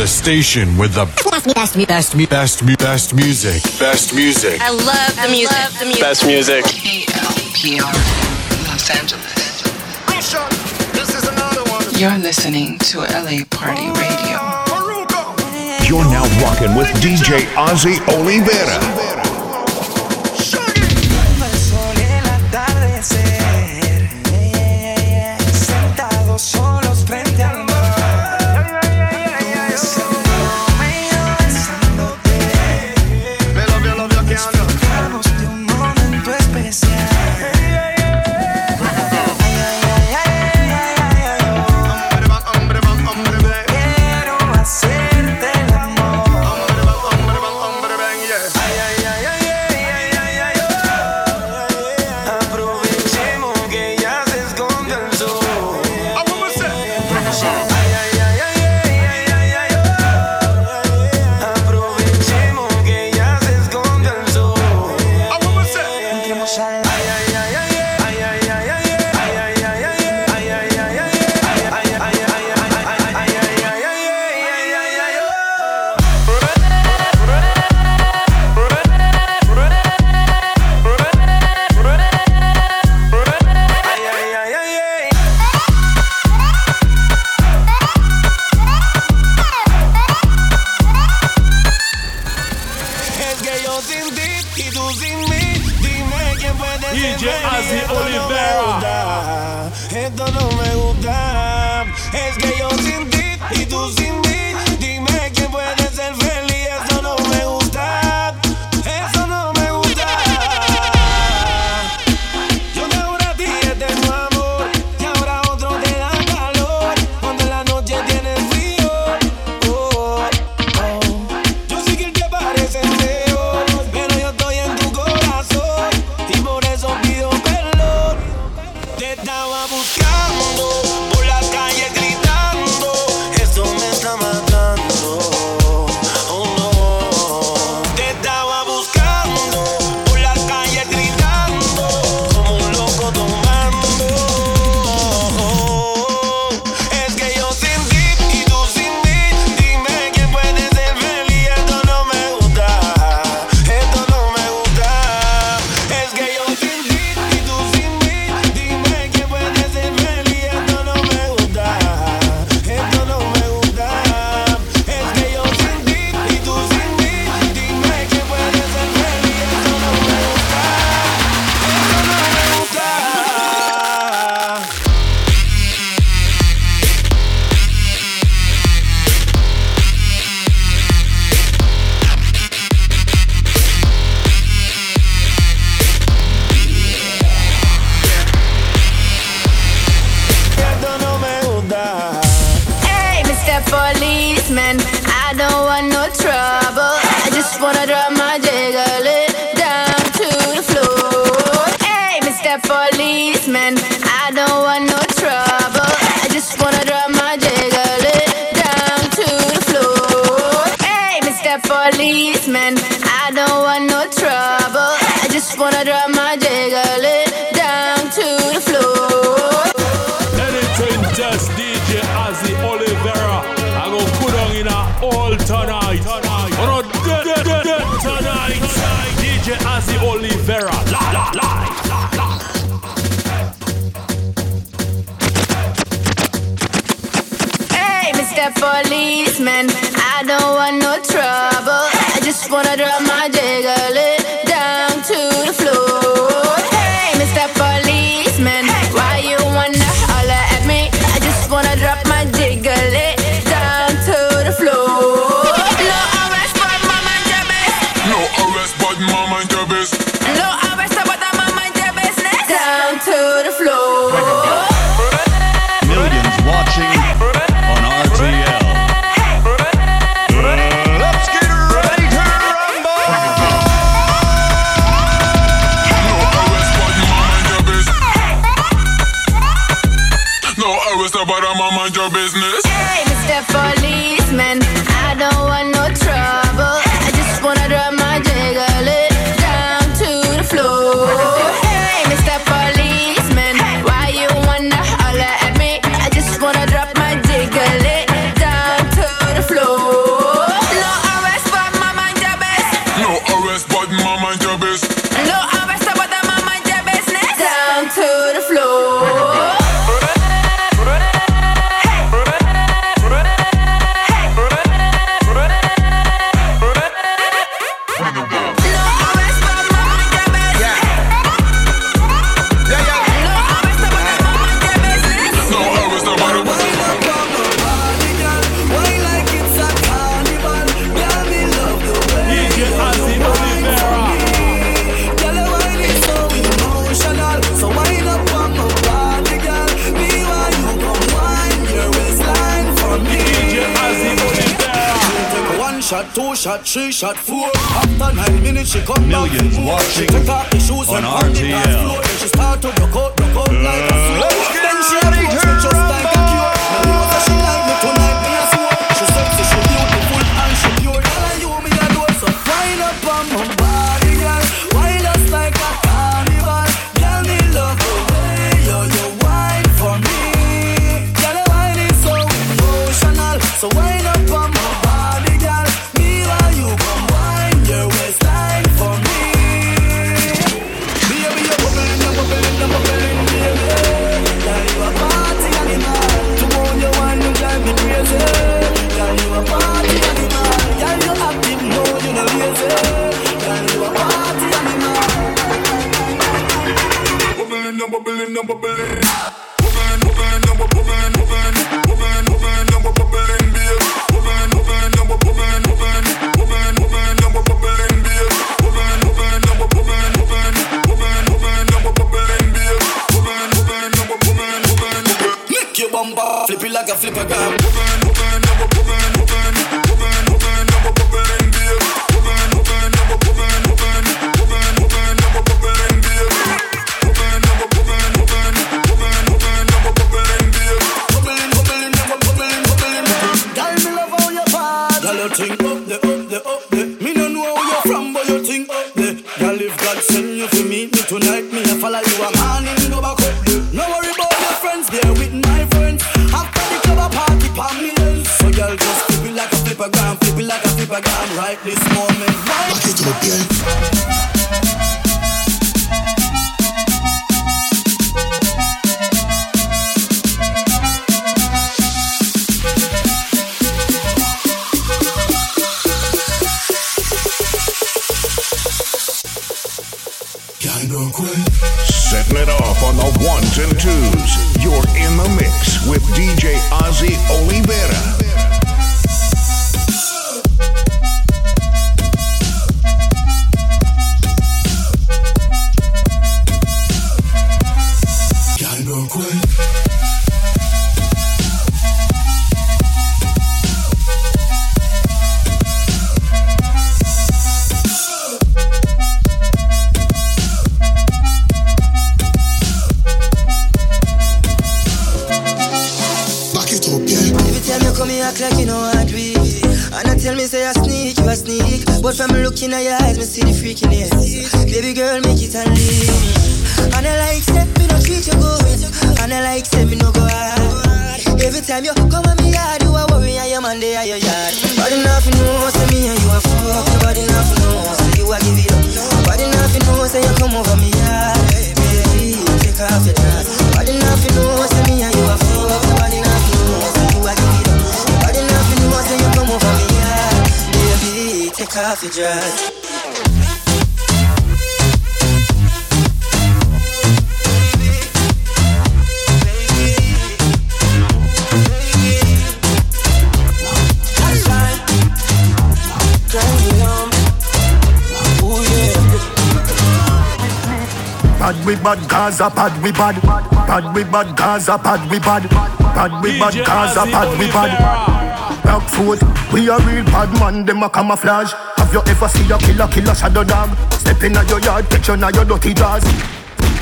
The station with the best, best, best, best, best music. Best music. I love the music. Love the music. Best music. KLPR, Los Angeles. This is another one. You're listening to LA Party Radio. You're now rocking with DJ Ozzie Olivera. wanna drop my down to the floor. Just DJ I go put on in a all tonight. Tonight. DJ La, la, la. Mr. Policeman, I don't want no trouble. I just wanna drop my jiggling. Two shot, four. After nine minutes, she come Millions back. watching She take off the shoes on and pound the dance RTL. I sneak, you a sneak. But from looking at your eyes, me see the freakiness. Baby girl, make it and leave. And I like, say, me no treat you good. And I like, say, me no go hard. Every time you come at me yard, you a worry, and your man, they are your yard. Body nothing know, say me and you a fuck. Nobody nothing know, say you a give it up. Body nothing know, say you come over me yard. Baby, take off your dress. Body nothing know, say me and you a fuck. Baby, take off your dress. Bad we bad, Gaza bad we bad. Bad we bad, Gaza bad we bad. Bad we bad, Gaza bad we bad. Black foot, we a real bad man, them a camouflage. Have you ever see a killer, killer shadow dog? Step in your yard, picture now your dirty jaws.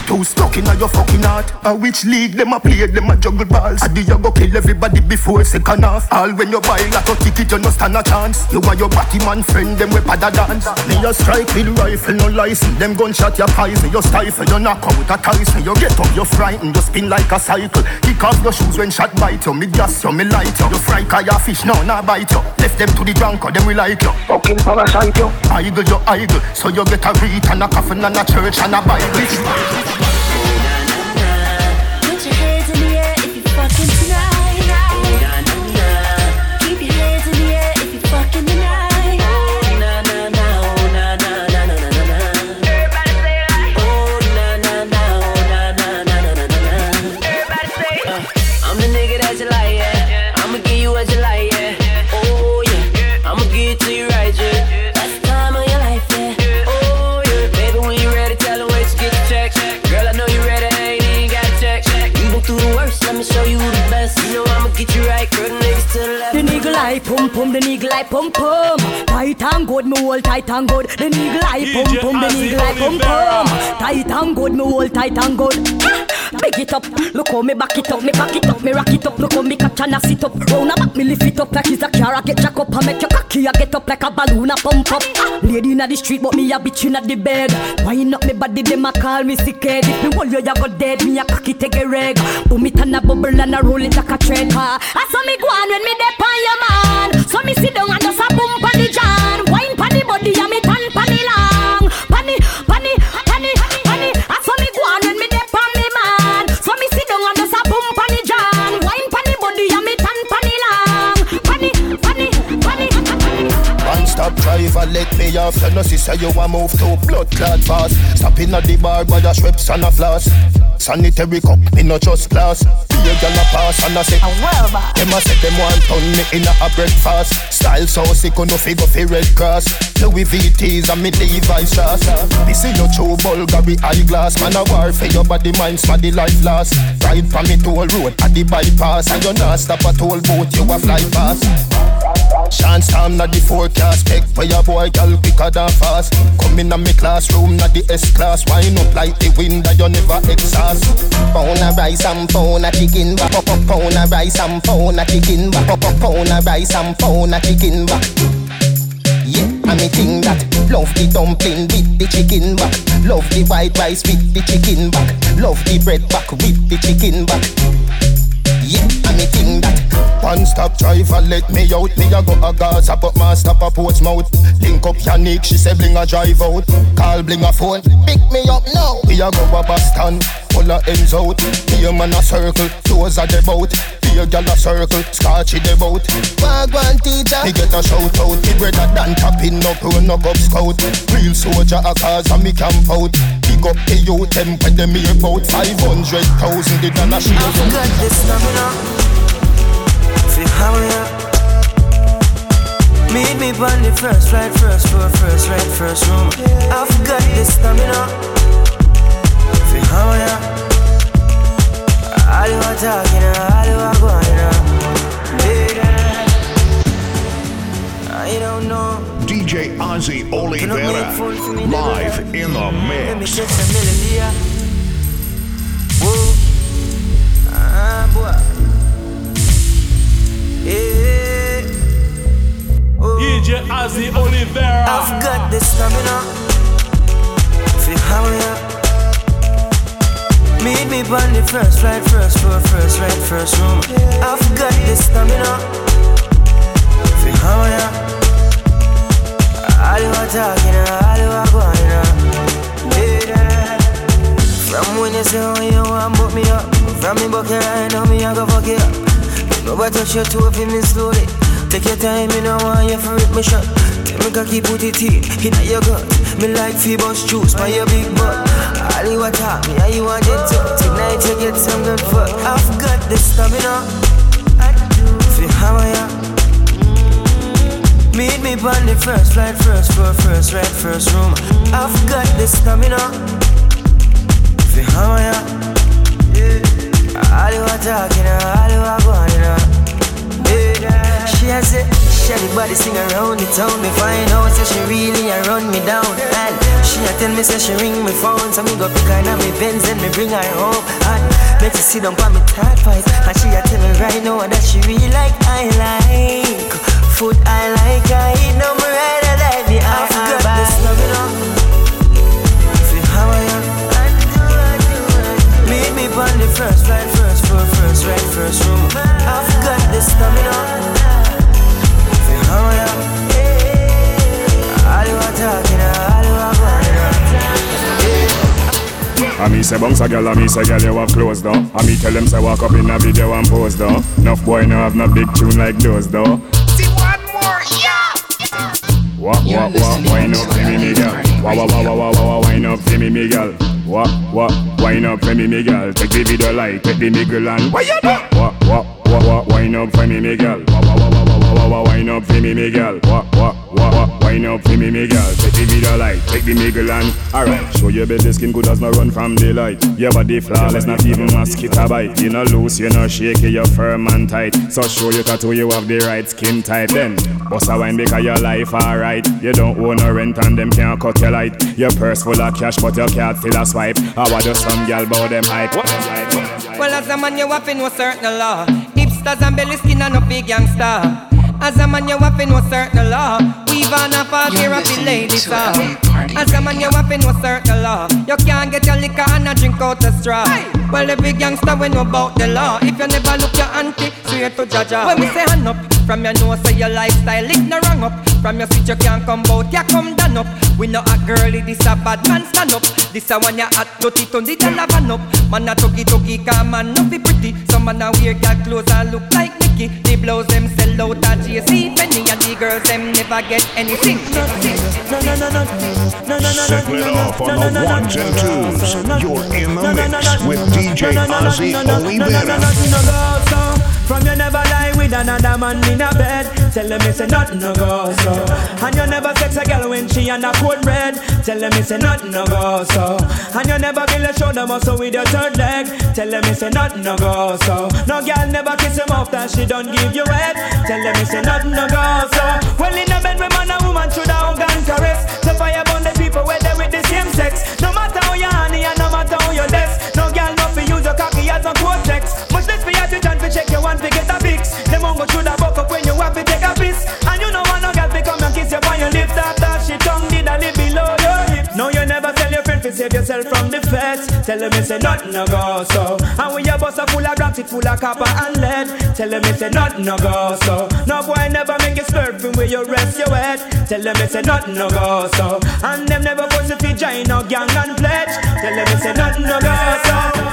Too stuck in your fucking heart. A which league them a play, them a juggle balls. I do you go kill everybody before second half. All when you buy like a ticket, you no stand a chance. You and your batty man friend, them we pada dance. Me a strike with rifle, no license. Them gunshot your poison, you stifle, you knock out a Tyson. You get up, you frightened, you spin like a cycle. Kick off your shoes when shot bite you. Me gas you, me light you. You fry cause your fish, no, nah bite you. Left them to the drunk, them we like you. Fucking parasite you. Idle, you idle. So you get a read and a coffin and a church and a Bible. Put pum pum, the nigga like pum pum. Tight and good, me hold tight and good. The nigga like pum DJ pum, the Ozzie nigga like pum Olivera. pum. Tight and good, me hold tight and good. Big it up, look how me back it up, me back it up, me rock it up, look how me catch and I sit up. Round about me lift it up like it's a car, I get jack up, I make your cocky, I get up like a balloon, I pump up. Lady inna the street, but me a bitch inna the bed. Wind up me body, them a call me sick head. If me hold you, you go dead, me a cocky take a reg. Boom it and a bubble and a roll it like a thread. Ah, I saw me go on when me dep on your man. So me sit down and just me off. You know, say you a move to blood clot fast. Stop in at the bar by the Schweppes and a floss. Sanitary cup, me no just glass. Be a gal a pass and I say, them a say them want turn me in a, a breakfast. Style so sick, no figure fi Red Cross. Louis VTs and me Levi's shoes. This is your true Bulgari eyeglass. Man a war for your body, mind, the life last. Ride from me toll road at the bypass. And you not stop a toll boat, you a fly fast. Chance time not the forecast Pick for your boy, girl, quicker than fast Come in a me classroom, not the S-class Wind up like the wind that you never exhaust Pound of rice and pound of chicken. Back. Pound of rice and pound of chicken. Back. Pound of rice and pound of chicken. Back. Yeah, and me think that Love the dumpling with the chicken. Back Love the white rice with the chicken. Back Love the bread back with the chicken. Back Yeah, and me think that. One stop driver, let me out. Me a go a Gaza, but my stop a Portsmouth Link up Yannick, she say bling a drive out. Call bling a phone, pick me up now. We a go a Boston, of ends out. A man a circle, toes a the boat. Gal a circle, scotch in the boat. Wagwan teacher. Me get a shout out, me brother than tapping up, run up up scout. Real soldier a cause and me camp out. Big up the youth, them when them here about 500,000 the dollar share I've got this stamina. How we are Meet me on the first flight, first floor, first right, first room. I've got this stamina Feel how All you are talking, all you are going on? I don't know. DJ Ozzie Olivera, live in the Let me mix. check the melody yeah. Whoa. Ah boy. Yeah. DJ Ozzie Olivera. I've got the stamina. Feel how we are Meet me on the first flight, first floor, first right, first room. I've got the stamina. Feel how we are All you are talking, all you are going on. From when you say oh you want put me up. From me bucket right now me I go fuck it up. Nobody touch your toe for me slowly Take your time, me no want you for rip me shot Tell me cocky put it in, in your gut. Me like Phoebus juice, my your big butt All you want talk me, how you want it to Tonight you get some good fuck I've got the stamina I do Feel how I am. Meet me on the first flight, first floor, first right, first room. I've got the stamina Feel how I am. All you talking, all you are going on yeah. She has it, she had the body sing around the town. Me find out, say she really run me down. And she a tell me, say she ring me phone So me go pick her now me Benz and me bring her home. And make her sit down on me third pipe And she a tell me right now that she really like going me say bounce a girl, I me say girl you have clothes though. I me tell them say walk up in a video and pose though. Enough boy no have no big tune like those though. See one more, yeah. Wah wah wah, wine up for me, me girl. Wah wah wah wah wah wah, wah, wine up for me, me girl. Wah wah, wine up for me, me girl. Take the video like, take the niggle and why you do? Wah wah wah wah, wine up for me, me girl. Wah wah wah wah, wine up for me, me girl. Wah, wah, wah, wah, wine up for me, me girl. Take the video light, take the miggle and alright. Show your belly skin good as no run from daylight. Your body flawless, not even mosquito bite. You no loose, you no shaky, you firm and tight. So show your tattoo, you have the right skin type. Then bust a wine because your life alright. You don't own a rent and them can't cut your light. Your purse full of cash, but your card still a swipe. How about some girl bout them hype? What? Well, as a man, you have to know certain law. Hipsters and belly skin and no big gangster. As a man, you have to know certain law. Weave on a fall here of the ladies off. As a man, you have to know certain law. You can't get your liquor and a drink out the straw. Well, every gangster we know about the law. If you never look your auntie, swear to Jaja. When we say hand up, from your nose say your lifestyle it no wrong up. From your seat you can't come out, you come down up. We know a girlie, this a bad man stand up. This a one ya hot, dirty, turn the dollar van up. Man a tuggy tuggy, come man no be pretty. Some man a wear girl clothes and look like Mickey. The blows them sell out at JC Penney and the girls them never get anything. Nothing. No no no no no no no Settle it off on the ones and twos. You're in the mix with DJ Ozzie Olivera. From you never lie with another man in a bed. Tell them it's a nothing no go so. And you never sex a girl when she on a cold red. Tell them it's a nothing no go so. And you never build a shoulder muscle with your third leg. Tell them it's a nothing no go so. No girl never kiss him off that she don't give you head. Tell them it's a nothing no go so. Well in a bed man and woman should have and caress. So fire burn the people where they with the same sex. No matter how you honey and no matter Tell them it's a nothing no go so. And when your bus are full of rocks, it full of copper and lead. Tell them it's a nothing no go so. No boy never make you slurping where you rest your head. Tell them it's a nothing no go so. And them never force you to join no gang and pledge. Tell them it's a nothing no go so.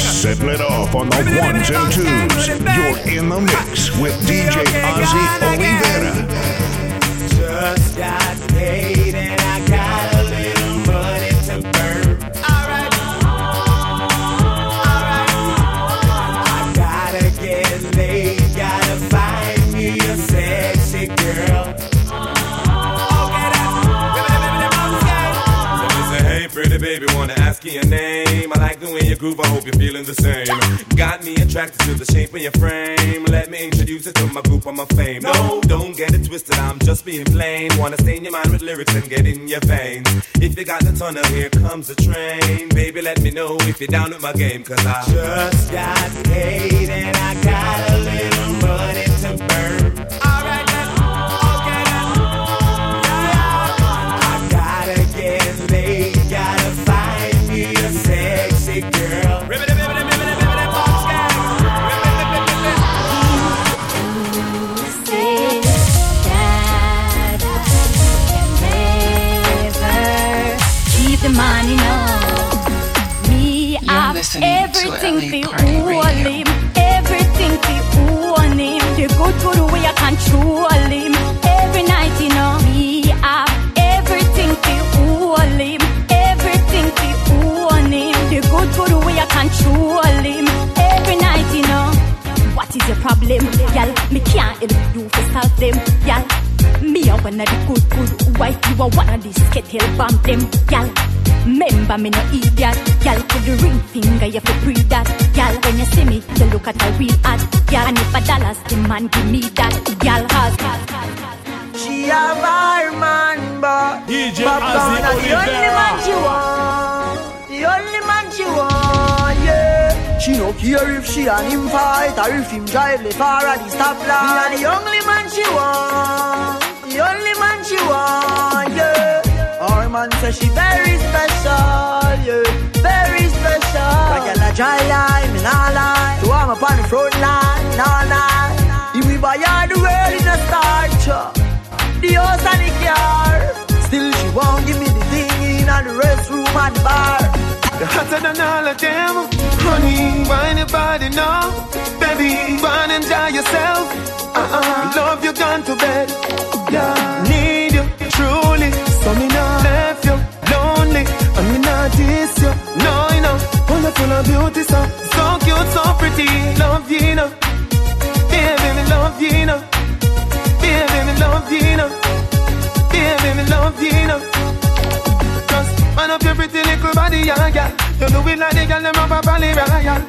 Settle it off on the ones and twos. You're in the mix with DJ Ozzie Olivera. Just got paid wanna ask you your name? I like the way you groove, I hope you're feeling the same. Got me attracted to the shape of your frame. Let me introduce you to my group, I'm a fame. No, don't get it twisted, I'm just being plain. Wanna stain your mind with lyrics and get in your veins. If you got the tunnel, here comes the train. Baby, let me know if you're down with my game, cause I Just got paid and I got a Listening to everything LA for Party Radio. him, everything for own him. The good good way I control him. Every night, you know. Me have everything for all him, everything for own him. The good good way I control him. Every night, you know. What is your problem, y'all? Me can't help you to solve them, y'all. Me a one of the good good wife, you a one of the skittle bomb them, y'all. Remember me no idiot, y'all. Put the ring finger, you fi pre that, y'all. When you see me, you look at a real ad, y'all. And if a dollars, the man give me that, y'all. Cause, She have her man, but DJ but Ozzie gonna the only man she want, the only man she want, yeah. She no care if she and him fight or if him drive the far at the stoplight. Me and the only man she want, the only man she want, yeah. Our man say she very special, yeah, very special. Like a dry line, me nah lie. So I'm up on the front line, nah lie. If we buy her the world in a starch, uh, the house and the car. Still she won't give me the thing in and the restroom and the bar. You're hotter than all of them. Honey, why your body now? Baby, run and enjoy yourself. Uh-uh, love you gone to bed. Yeah, need And me not diss you. No, you know. Full of beauty, so so cute, so pretty. Love you, know. Baby, me love you, know. Baby, me love you, know. Baby, me love you, know. Just man up your pretty little body, yeah, yeah. You know we like the girl them up a valley royal.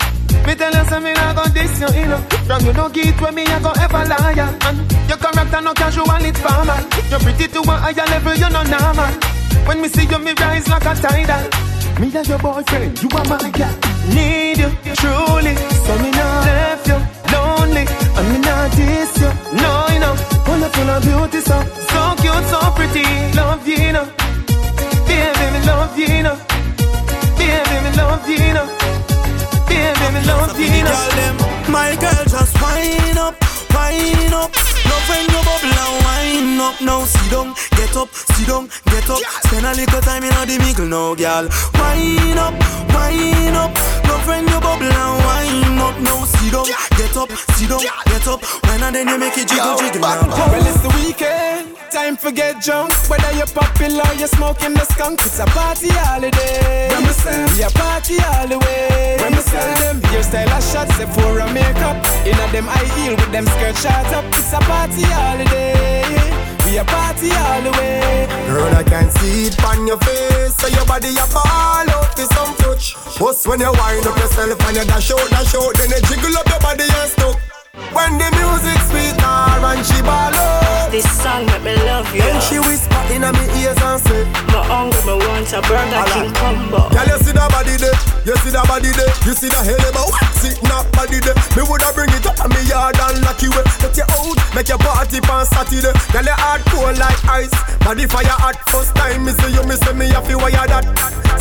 Me tell you something, I got this, you, you know. From you no get with me, I go ever liar. And your character no casual, it's formal. You're pretty to a higher level, you're not normal. When me see you, me rise like a tidal. Me and your boyfriend, you are my girl. Need you, truly. So me not left you lonely. And me not diss you. No, you know. Full of beauty, so so cute, so pretty. Love you, know. Baby, me love you, know. Baby, me love you know. Baby, me love you, you know. My girl, just wind up, wind up. Love when you bubble and wind up. Now sit down, get up, sit down, get up. Spend a little time in the mingle now, girl. Wind up, wind up. Love when you bubble and wind up. Now sit down, get up, sit down, get up. When and then you make it jiggle, jiggle now. Well, it's the weekend, time for get drunk. Whether you're popular or you're smoking the skunk, it's a party holiday. When we say we a party all the way. When we sell them hairstyle a shots, Sephora makeup. Inna them high heel with them skirt shorts up. It's a party holiday. We a party all the way. Girl, I can see it on your face. So your body a ball out with some touch. Bust when you wind up yourself and you dash out, dash out, then you jiggle up your body and stuck. When the music sweet her and she ball out. This song make me love you. Then she whisper in my ears and say, My hungry, me want a Burger King combo. Girl, you see that body there, you see that body there, you see that hell but what's it not body there? Me woulda bring it up on me yard and lock you way. Let you out, make your party on Saturday. Girl, you hard cold like ice, body fire hot. First time me see you, me say me have to wire that.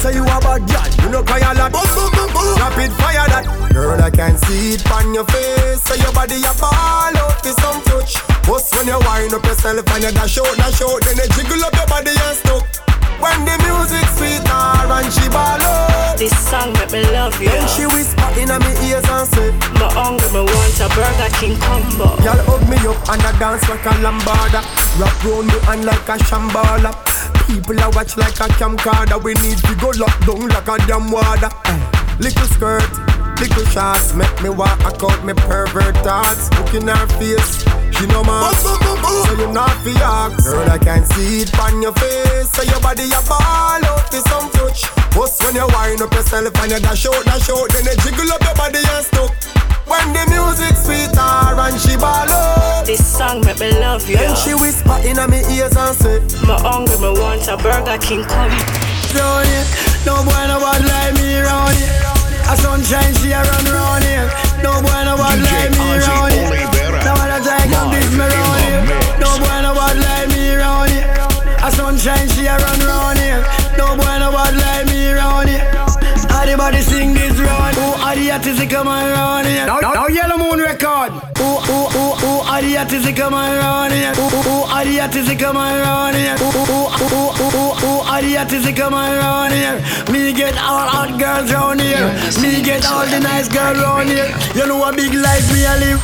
Say you a bad girl, you know cry a lot. Boom, boom, boom, boom. Rapid fire that. Girl, I can see it on your face. Say your body a ball out with some touch. Bust when you wind up yourself and you dash out, dash out, then you jiggle up your body and stuck. When the music sweet her and she ball out. This song make me love you. Then she whisper in my ears and say, My hungry, me want a Burger King combo. Girl hug me up and I dance like a lambada. Wrap round me hand like a shambala. People a watch like a camcorder. We need to go lock down like a damn water. Little skirt, little shots make me walk out me pervert thoughts. Look in her face, she no man. So you not fi ask. Girl, I can see it on your face. So your body a ball out with some touch. Bust when you wind up yourself and you dash out, dash out, then you jiggle up your body and stuck. When the music sweet her and she ball out. This song make me love you. Then she whisper in my ears and say, My hungry, me want a Burger King combo. Round here, no boy no bad like me round here. A sunshine she a run round here. No boy no bad like me round here. No one a try come diss me round here. No boy no bad like me round here. A sunshine she a run round here. No boy no bad like me round here. Everybody sing this round. Who are the artists come around here? Now, now, now Yellow Moon record. Who, who are the artists come around here? Who are the artists come around here? Who, who, who, who are the artists come around here? Me get all hot girls round here. Me get all the nice girls round here. You know a big life me a live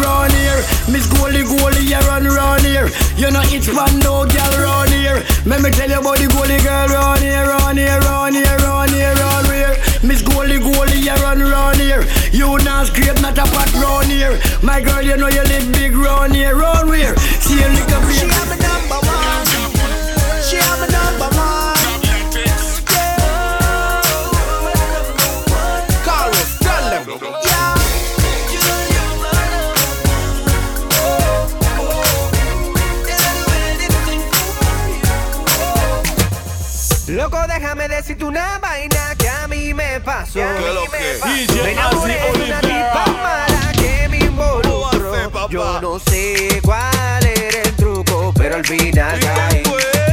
round here. Miss Goldie Goldie you run round here. You know it's one no girl round here. Let me tell you about the Goldie girl round here, round here, round here, round here, round here. Miss Goldie Goldie you run round here. You not scrape not a pot round here. My girl you know you live big round here, round here. See you up here. Loco, déjame decirte una vaina que a mí me pasó. ¿Qué lo que? Me DJ enamoré Ozzy de una tipa mala que me involucró. Yo no sé cuál era el truco, pero al final caí.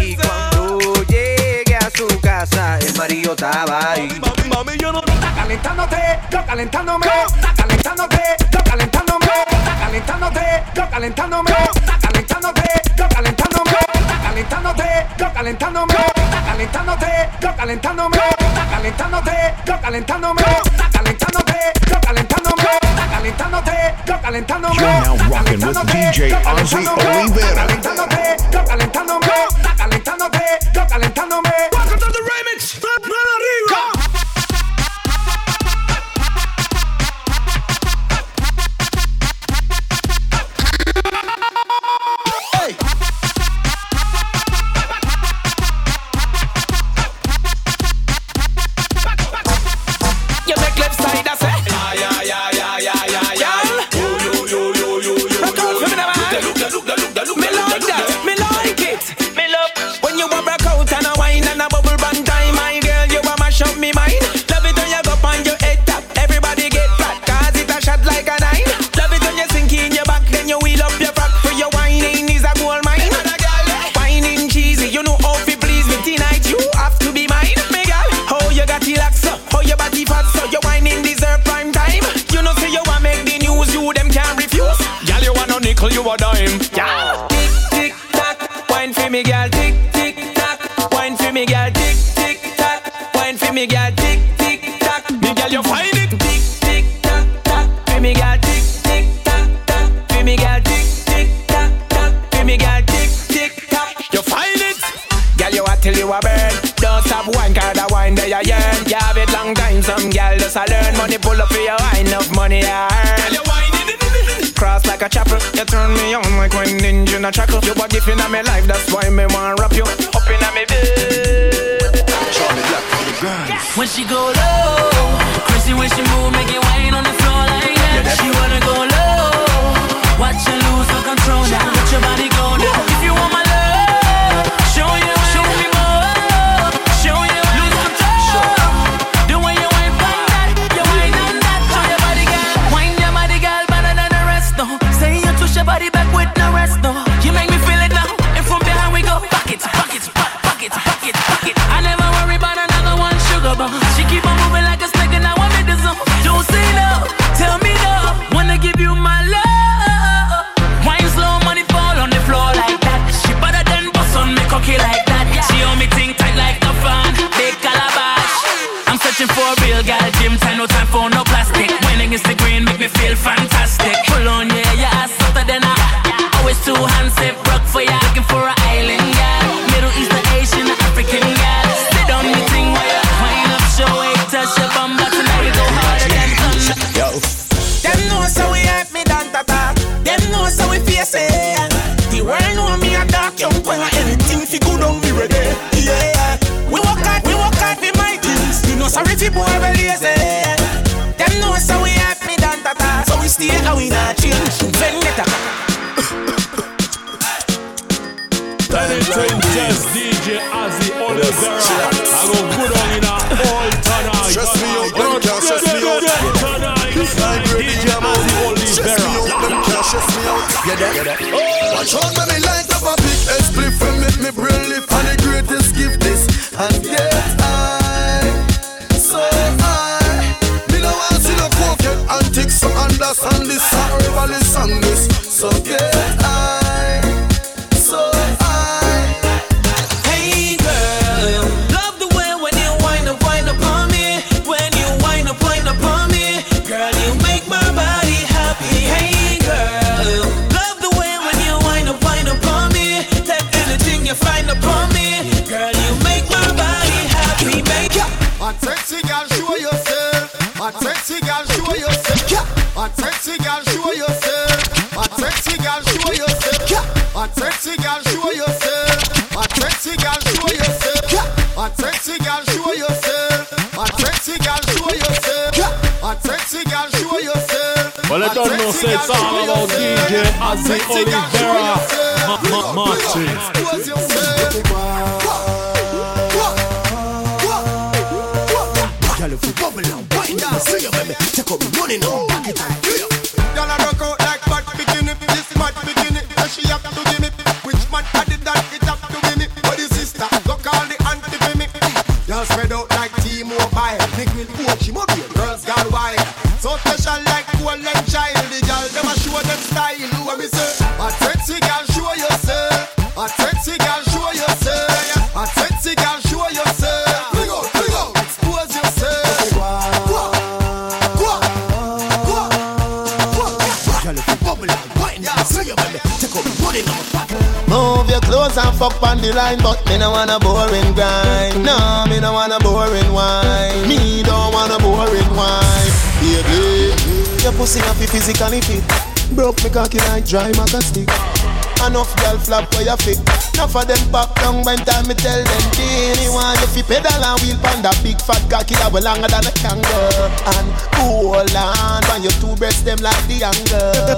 Y cuando llegué a su casa, el marido estaba ahí. Mami, yo no Está calentándote, yo calentándome. Está calentándote, yo calentándome. Está calentándote, yo calentándome. Está calentándote, yo calentándome. Está calentándote, yo calentándome. Está calentándote, yo calentándome. Está calentándote, yo calentándome. Está calentándote, yo calentándome. Está calentándote, yo calentándome. You're now rocking with DJ Ozzy Olivera. Calentándote, yo calentándome. Está calentándote, Music Princess DJ Ozzie Olivera. I go good on in a uh, all tonight. Stress me out, can't me out. It's DJ Ozzie me out, can't me out. Get that? Watch out, let me light up a big split and make me brain lift. And the greatest gift this and get high, so high. Me no want see no understand this. I rival this, so get. sexy girl, show yourself. My sexy girl, show yourself. My sexy girl, show yourself. My sexy girl, show yourself. My sexy girl, show yourself. Well, let's not know, say it's all about DJ Ozzie Olivera. Martin. You see you, money now, you. Out like A sexy girl, show yourself. A sexy girl, show yourself. A sexy girl, show yourself. Bring out, bring out, expose yourself. Move your clothes and fuck on the line, but me no wanna boring grind. No, me no wanna boring wine. Me don't wanna boring wine your pussy happy physically fit. Broke me cocky like dry maca stick. Enough girl flop for your feet. Enough of them back down when time me tell them anyone if you pedal and wheel pan that big fat cocky that will longer than a kangaroo. And cool on when you two breast them like the anger.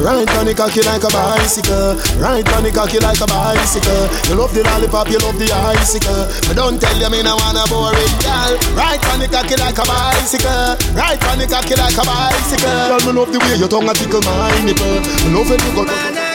Right on the cocky like a bicycle. Right on the cocky like a bicycle. You love the lollipop, you love the icicle. But don't tell you me no wanna bore it, girl. Right on the cocky like a bicycle. Right on the cocky like a bicycle. Girl, me love the way your tongue a tickle my nipple. Me love it, you go.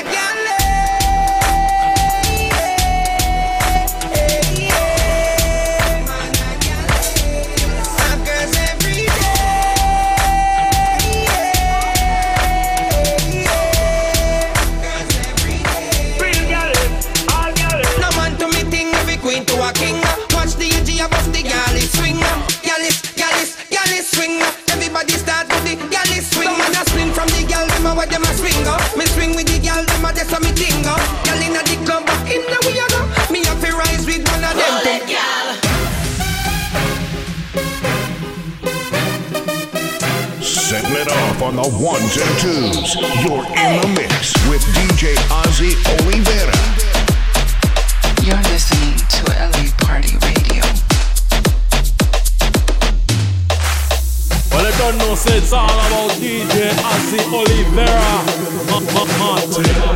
The ones and twos. You're in the mix with DJ Ozzie Olivera. You're listening to LA Party Radio. Well, I don't know, say it's all about DJ Ozzie Olivera.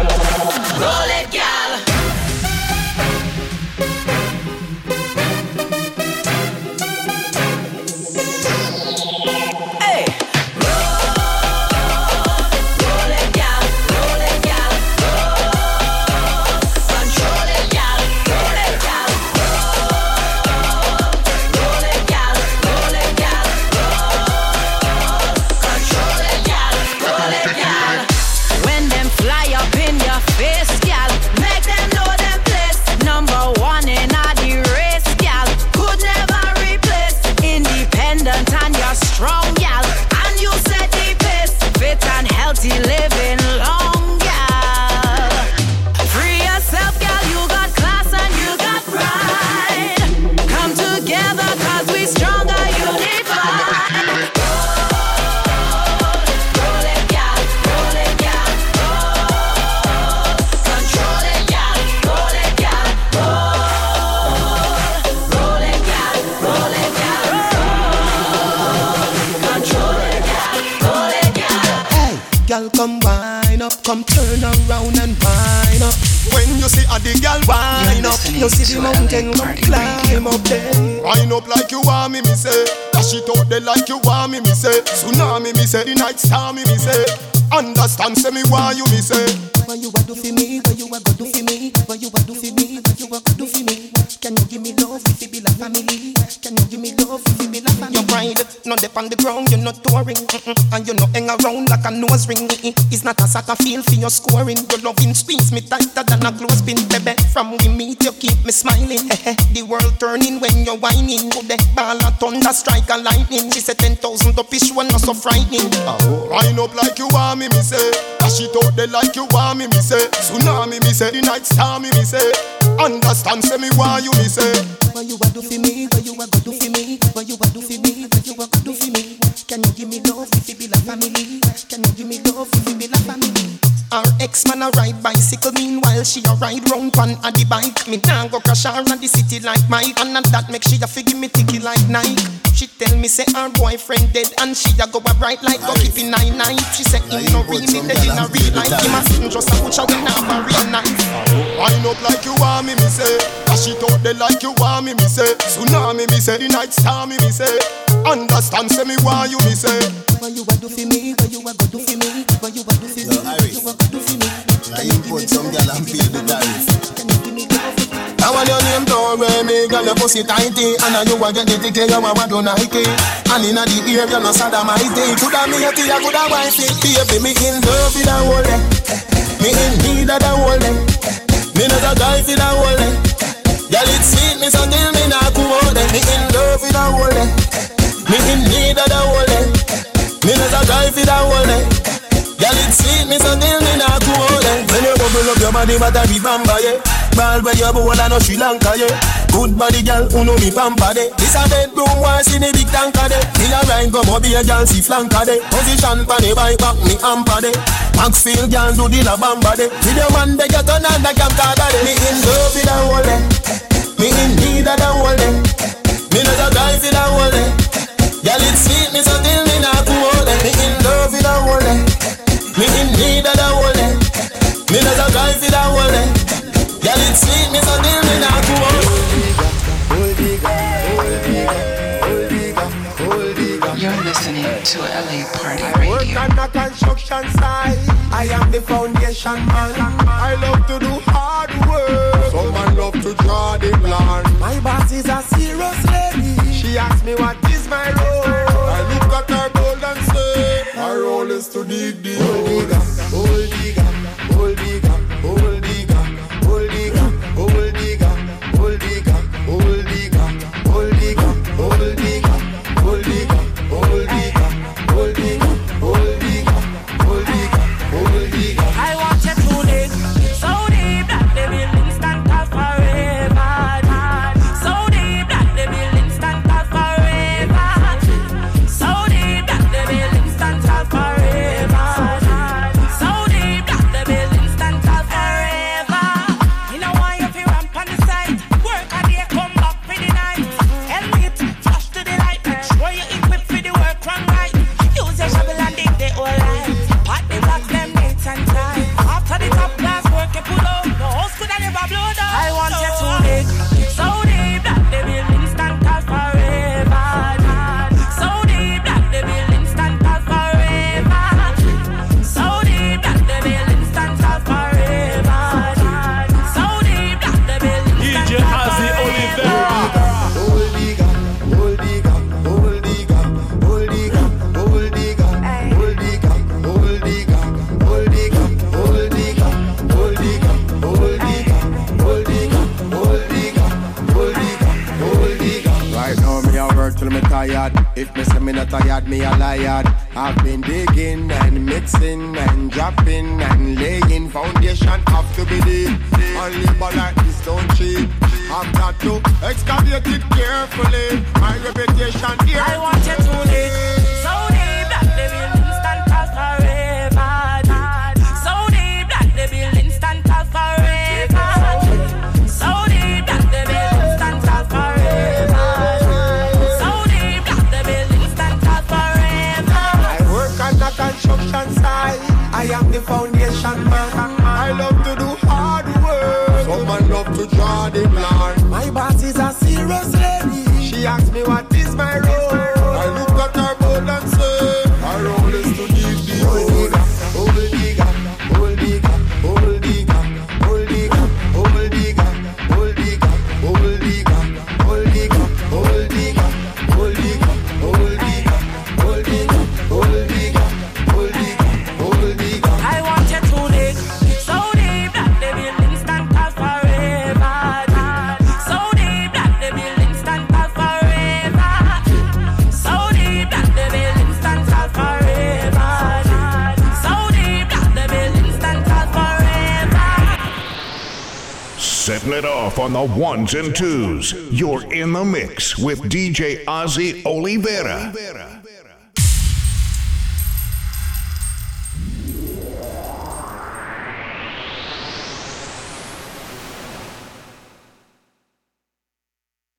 girl, come wind up, come turn around and wind up. When you see a the girl wind up, you see the mountain come climb up there. Wind up like you want me, me say. Dash it out there like you want me, me say. Tsunami, me say. The night star, me, me say. Understand, say me why you, me say. What you a do for me? What you a go do for me? What you a do for me? What you a go do for me? Can you give me love if it be like family? Can you give me love be like family? Your pride, not dip on the ground, you're not touring, mm-mm. and you're not hang around like a nose ring. mm-mm. It's not a soccer field for your scoring. Your loving squeeze me tighter than a clothespin, baby. From we meet, you keep me smiling. the world turning when you're whining. Go the ball a thunder, strike a lightning. She said ten thousand up is one not so frightening. Oh. Wind up like you want me, me say. Dash it out there like you want me, me say. Tsunami, me say. The night star, me, me say. Understand, say me why you, me say. What you a do for me? What you a go do for me? What you a do for me? What you a go do for me? Can you give me love if it be like family? Can you give me love if it be like family? Our ex-man a ride bicycle Meanwhile she a ride round pan a the bike. Me nah go crash her in the city like Mike And at that make she a fi give me ticket like Nike. She tell me say her boyfriend dead And she a go a bright like go keep in nine night. She say him no real me dead in a real life. Him a sing just a butcher when have a real knife Wind up like you want me me say. Dash it out there like you want me me say. Tsunami me say. The night star me me say. Understand say me why you me say. What you a do for me What you a go do for me What you a do for me What you some girl and feel the tariff. I want your name to wear me, girl, your pussy tighty And now you eh? a get the ticket, you want to Nike eh? And inna the ear, you no sodomite eh? Coulda me a tea, coulda wifey Baby, me in love with a whole day. Me in need of the whole day. Me not a guy for the whole day. Girl, it's sweet, me so till me not out there Me in love with a whole day. Me in need of the whole day. Me not a guy for the whole day Girl, it's sweet, me so till me not go out there When you bubble up your body, what a be bamba, yeah. Ball where you bowl and no Sri Lanka, yeah. Good body, girl, who know me pampa, de eh. This a bedroom, why see the big tanker, de Me a ride, come up here, girl, see flanker, de eh. Position pa the bike, back me hamper, de Maxfield, girl, do the la bamba, de your man, they get on and the camp card, de Me in love with the whole, de Me in need of the whole, de Me not a guy for the whole, de Girl, it's me Me in need of the holy. Me not a guy for the holy. Girl, it's sweet, me so deal me not go on. You're listening to LA Party Radio. Work on the construction site. I am the foundation man. I love to do hard work. Some man love to draw the plan. My boss is a serious lady. She asked me what is my role. I role is to dig the hole, hole digger the ones and twos. You're in the mix with DJ Ozzie Olivera.